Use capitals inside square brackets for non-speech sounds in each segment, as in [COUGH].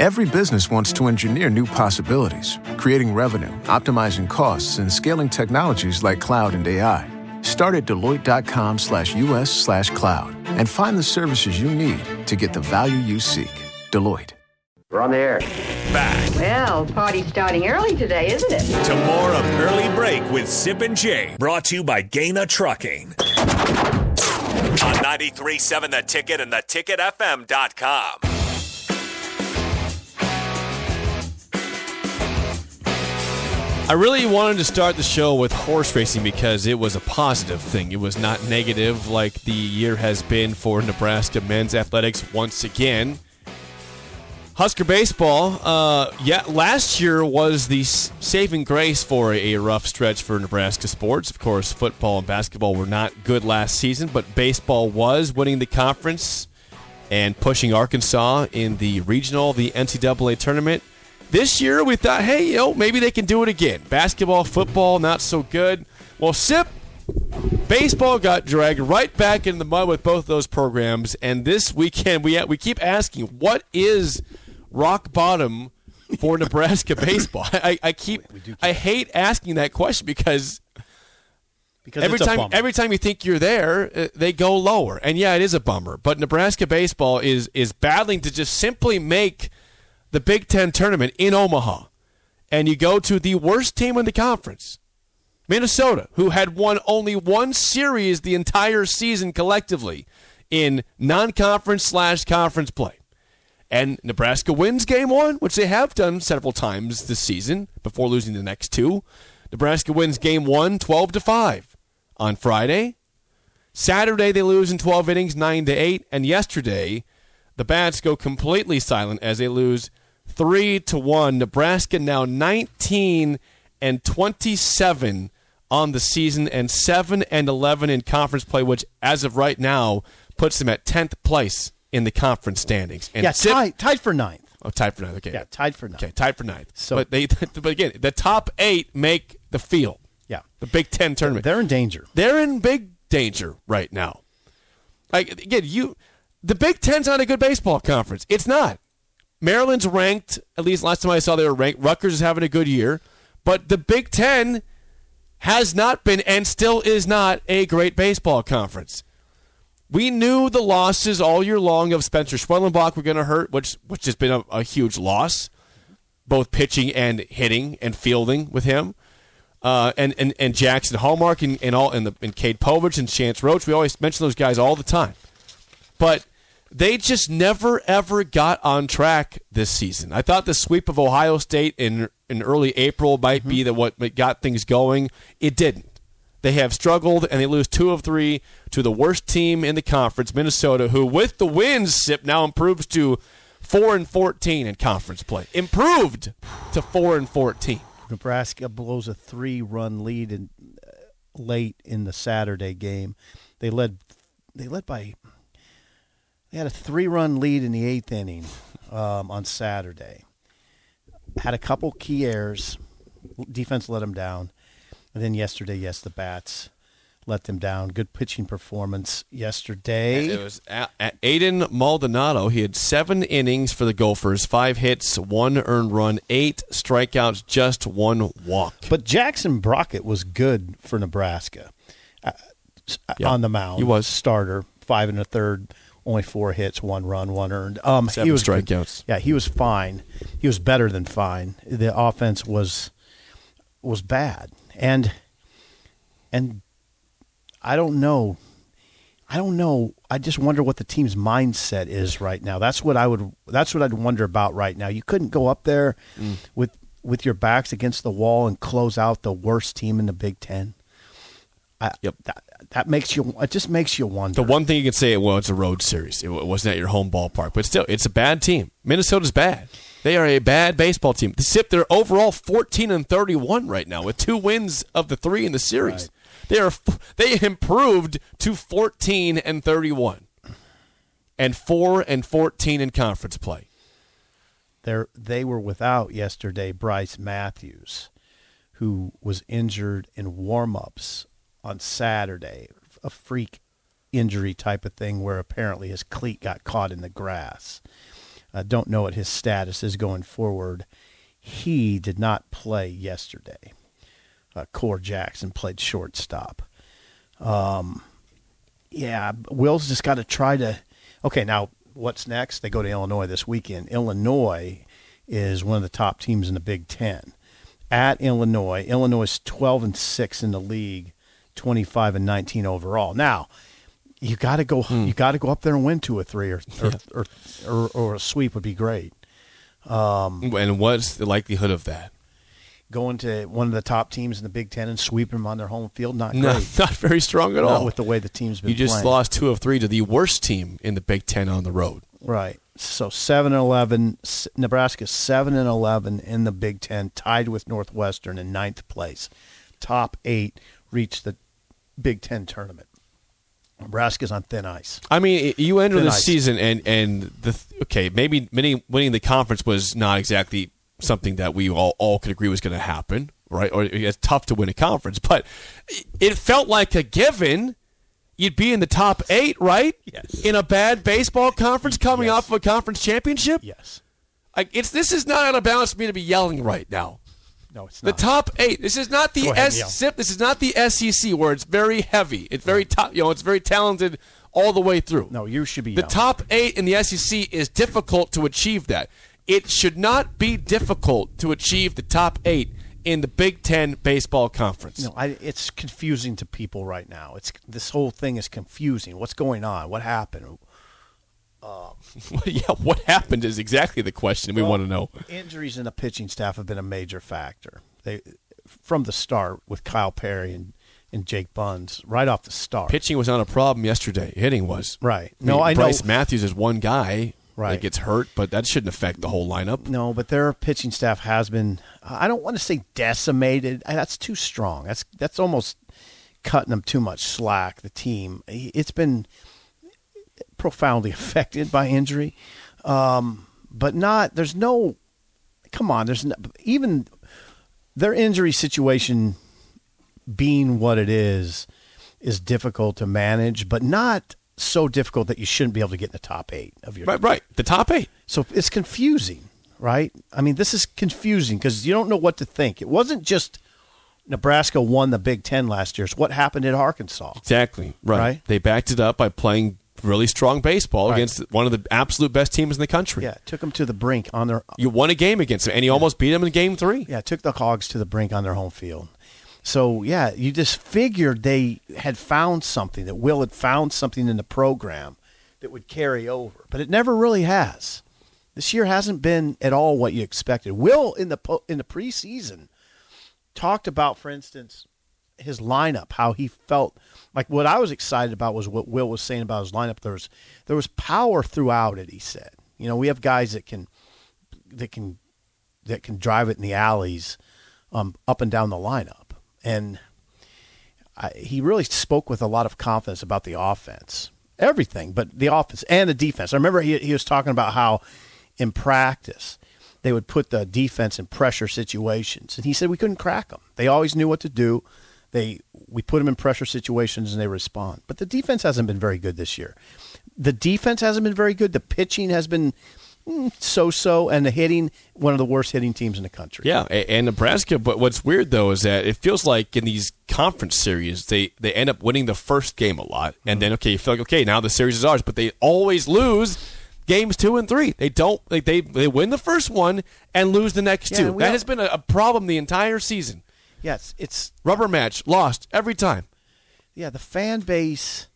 Every business wants to engineer new possibilities, creating revenue, optimizing costs, and scaling technologies like cloud and AI. Start at Deloitte.com slash US slash cloud and find the services you need to get the value you seek. Deloitte. We're on the air. Back Well, party's starting early today, isn't it? to more of Early Break with Sip and Jay, brought to you by Gana Trucking. On 93.7 The Ticket and theticketfm.com. I really wanted to start the show with horse racing because it was a positive thing. It was not negative like the year has been for Nebraska men's athletics once again. Husker baseball, uh, yeah, last year was the saving grace for a, rough stretch for Nebraska sports. Of course, football and basketball were not good last season, but baseball was winning the conference and pushing Arkansas in the regional, the NCAA tournament. This year, we thought, hey, you know, maybe they can do it again. Basketball, football, not so good. Well, SIP, baseball got dragged right back in the mud with both those programs. And this weekend, we we keep asking, what is rock bottom for Nebraska [LAUGHS] baseball? I, I keep, I hate asking that question because because every time every time you think you're there, uh, they go lower. And yeah, it is a bummer. But Nebraska baseball is is battling to just simply make the Big Ten tournament in Omaha, and you go to the worst team in the conference, Minnesota, who had won only one series the entire season collectively in non-conference slash conference play. And Nebraska wins game one, which they have done several times this season before losing the next two. Nebraska wins game one, 12 to 5 on Friday. Saturday, they lose in 12 innings, 9 to 8. And yesterday, the Bats go completely silent as they lose 3 to 1. Nebraska now 19 and 27 on the season and 7 and 11 in conference play, which as of right now puts them at 10th place in the conference standings. And yeah, tied, tied for ninth. Oh, tied for ninth. Okay. Yeah, tied for ninth. Okay, tied for ninth. So- but they, [LAUGHS] but again, the top eight make the field. Yeah, The Big Ten tournament. they're in danger. They're in big danger right now. Like again, you, the Big Ten's not a good baseball conference. It's not. Maryland's ranked. At least last time I saw they were ranked. Rutgers is having a good year, but the Big Ten has not been and still is not a great baseball conference. We knew the losses all year long of Spencer Schwellenbach were going to hurt, which which has been a, a huge loss, both pitching and hitting and fielding with him. Uh, and, and, and Jackson Hallmark and, and all and the and Cade Povich and Chance Roach. We always mention those guys all the time. But they just never ever got on track this season. I thought the sweep of Ohio State in in early April might be the what got things going. It didn't. They have struggled and they lose two of three to the worst team in the conference, Minnesota, who with the wins sip now improves to four and fourteen in conference play. Improved to four and fourteen. Nebraska blows a three-run lead in uh, late in the Saturday game. They led. They led by. They had a three-run lead in the eighth inning um, on Saturday. Had a couple key errors. Defense let them down, and then yesterday, yes, the bats let them down. Good pitching performance yesterday. It was Aiden Maldonado. He had seven innings for the Gophers, five hits, one earned run, eight strikeouts, just one walk. But Jackson Brockett was good for Nebraska uh, Yeah, on the mound. he was. starter, five and a third, only four hits, one run, one earned. Um, Seven he was strikeouts. Yeah, he was fine. He was better than fine. The offense was was bad, and and I don't know. I don't know. I just wonder what the team's mindset is right now. That's what I would. That's what I'd wonder about right now. You couldn't go up there Mm. with with your backs against the wall and close out the worst team in the Big Ten. I, Yep. That, that makes you. It just makes you wonder. The one thing you can say, well, it's a road series. It wasn't at your home ballpark, but still, it's a bad team. Minnesota's bad. They are a bad baseball team. The SIP, they're overall 14 and 31 right now with two wins of the three in the series. They are they improved to 14 and 31, and four and 14 in conference play. They're, they were without yesterday Brice Matthews, who was injured in warm-ups on Saturday, a freak injury type of thing where apparently his cleat got caught in the grass. Uh, don't know what his status is going forward. He did not play yesterday. Uh, Core Jackson played shortstop. Um, yeah, Will's just got to try to. Okay, now what's next? They go to Illinois this weekend. Illinois is one of the top teams in the Big Ten. At Illinois, Illinois is 12 and six in the league, 25 and 19 overall. Now, you got to go. Hmm. You got to go up there and win two or three, or or, or, or, or a sweep would be great. Um, and what's the likelihood of that? Going to one of the top teams in the Big Ten and sweeping them on their home field, not No, great. [LAUGHS] not very strong at Not all. with the way the team's been you just playing. lost two of three to the worst team in the Big Ten on the road. Right. So seven and eleven. Nebraska seven and eleven in the Big Ten, tied with Northwestern in ninth place. Top eight reached the Big Ten tournament. Nebraska's on thin ice. I mean, you enter Thin the ice. season and and the okay, maybe winning winning the conference was not exactly something that we all, all could agree was going to happen, right? Or it's tough to win a conference, but it felt like a given. You'd be in the top eight, right? Yes. In a bad baseball conference, coming Yes. off of a conference championship. Yes. Like it's this is not out of balance for me to be yelling right now. No, it's not. The top eight. This is not the ahead, S. Neil. This is not the SEC where it's very heavy. It's very mm. top. You know, it's very talented all the way through. No, you should be The yelling. top eight in the SEC is difficult to achieve that. It should not be difficult to achieve the top eight in the Big Ten baseball conference. No, I, it's confusing to people right now. It's this whole thing is confusing. What's going on? What happened? [LAUGHS] yeah, what happened is exactly the question we want to know. Injuries in the pitching staff have been a major factor. They from the start with Kyle Perry and, and Jake Bunz right off the start. Pitching was not a problem yesterday. Hitting was. Right. I mean, No, I know- Brice Matthews is one guy Right. that gets hurt, but that shouldn't affect the whole lineup. No, but their pitching staff has been. I don't want to say decimated. That's too strong. That's that's almost cutting them too much slack. The team. It's been profoundly [LAUGHS] affected by injury, um, but not. There's no. Come on. There's no, even their injury situation being what it is is difficult to manage, but not so difficult that you shouldn't be able to get in the top eight of your Right, right. The top eight. so it's confusing, right? I mean, this is confusing because you don't know what to think. It wasn't just Nebraska won the Big Ten last year. It's what happened at Arkansas. Exactly. Right. Right. They backed it up by playing really strong baseball Right. against one of the absolute best teams in the country. Yeah, took them to the brink on their. You won a game against them, and you almost beat them in game three. Yeah, took the Hogs to the brink on their home field. So yeah, you just figured they had found something that Will had found something in the program that would carry over, but it never really has. This year hasn't been at all what you expected. Will in the po- in the preseason talked about, for instance, his lineup, how he felt like what I was excited about was what Will was saying about his lineup. There was there was power throughout it. He said, you know, we have guys that can that can that can drive it in the alleys, um, up and down the lineup, and I, he really spoke with a lot of confidence about the offense, everything, but the offense and the defense. I remember he he was talking about how in practice they would put the defense in pressure situations, and he said we couldn't crack them. They always knew what to do. They we put them in pressure situations and they respond. But the defense hasn't been very good this year. The defense hasn't been very good. The pitching has been mm, so-so, and the hitting one of the worst hitting teams in the country. Yeah, and Nebraska. But what's weird though is that it feels like in these conference series, they they end up winning the first game a lot, and then okay, you feel like okay, now the series is ours, but they always lose games two and three. They don't like they they win the first one and lose the next Yeah, two. That all- has been a, a problem the entire season. Yes, it's Rubber match lost every time. yeah the fan base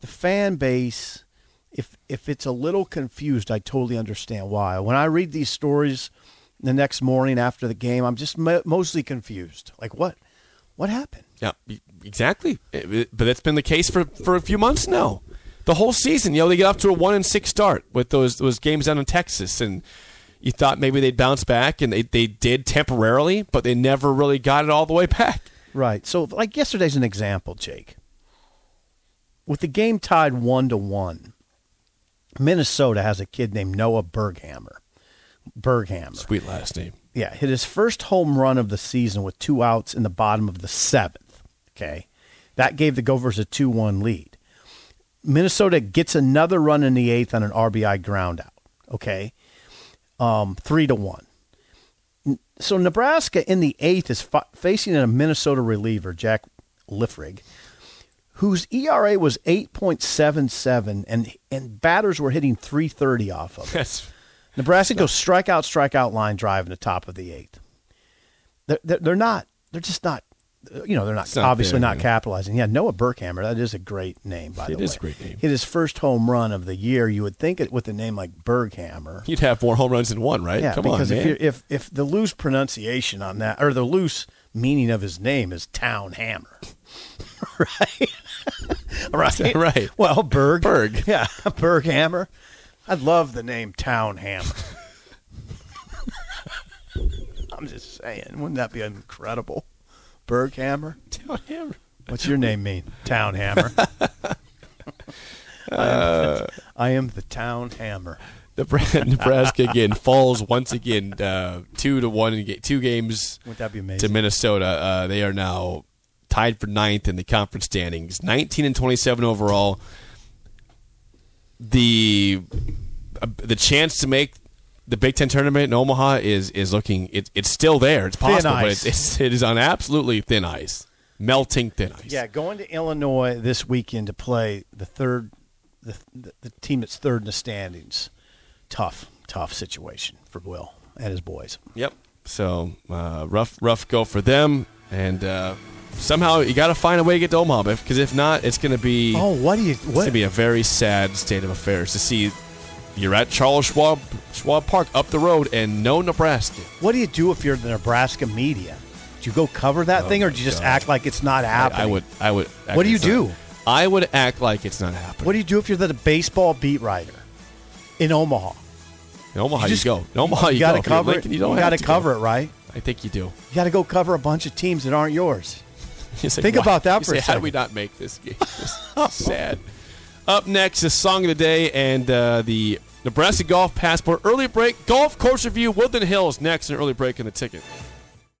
the fan base if if it's a little confused i totally understand why when i read these stories the next morning after the game i'm just mo- mostly confused like what what happened Yeah, exactly. It- it- but that's been the case for, for a few months now. The whole season, you know, they get off to a one and six start with those those games down in Texas, and you thought maybe they'd bounce back, and they, they did temporarily, but they never really got it all the way back. right so like yesterday's an example jake with the game tied one to one minnesota has a kid named noah berghammer berghammer Sweet last name. yeah, hit his first home run of the season with two outs in the bottom of the seventh. Okay. That gave the Gophers a 2 1 lead. Minnesota gets another run in the eighth on an RBI ground out. Okay. Um, three to one. So Nebraska in the eighth is fa- facing a Minnesota reliever, Jack Liffrig, whose ERA was eight point seven seven, and and batters were hitting three thirty off of it. That's Nebraska goes strikeout, strikeout line drive in the top of the eighth. They're, they're not. They're just not. You know, they're not, obviously there, not capitalizing. Yeah, Noah Berghammer. That is a great name, by It the way. is a great name. Hit his first home run of the year. You would think it with a name like Berghammer. you'd have more home runs than one, right? Yeah, Come because on, if if if the loose pronunciation on that or the loose meaning of his name is Town Hammer, [LAUGHS] right? [LAUGHS] right, [LAUGHS] Right. Well, Berg, Berg. yeah, Berg Hammer. I love the name Town Hammer. I'm just saying, wouldn't that be incredible? Berg Hammer. What's your name mean? Town Hammer. I, [LAUGHS] am, I am the Town Hammer. [LAUGHS] Nebraska again falls once again uh, two to one two games Wouldn't that be to? Minnesota. Uh, they are now tied for ninth in the conference standings, nineteen and twenty-seven overall. The uh, the chance to make the Big Ten tournament in Omaha is is looking it, it's still there. It's possible, but it's, it's it is on absolutely thin ice, melting thin ice. Yeah, going to Illinois this weekend to play the third, the, the, the team that's third in the standings. Tough, tough situation for Will and his boys. Yep. So uh, rough, rough go for them, and uh, somehow you got to find a way to get to Omaha, because if not, it's going to be Oh, what do you? it's going to be a very sad state of affairs to see. You're at Charles Schwab Schwab Park up the road, and no Nebraska. What do you do if you're the Nebraska media? Do you go cover that oh thing, or do you just Oh, God. act like it's not happening? I would, I would. act What do you it's not- do? I would act like it's not happening. What do you do if you're the baseball beat writer in Omaha? In Omaha, you, just- go. In Omaha, you, got go. to cover Lincoln, it. you don't got to go. cover it, right? I think you do. You got to go cover a bunch of teams that aren't yours. [LAUGHS] You say, Think "Why?" about that You for a second. How do we not make this game? This [LAUGHS] sad. [LAUGHS] Up next, the song of the day and uh, the Nebraska Golf Passport early break golf course review. Woodland Hills next, an early break in the ticket.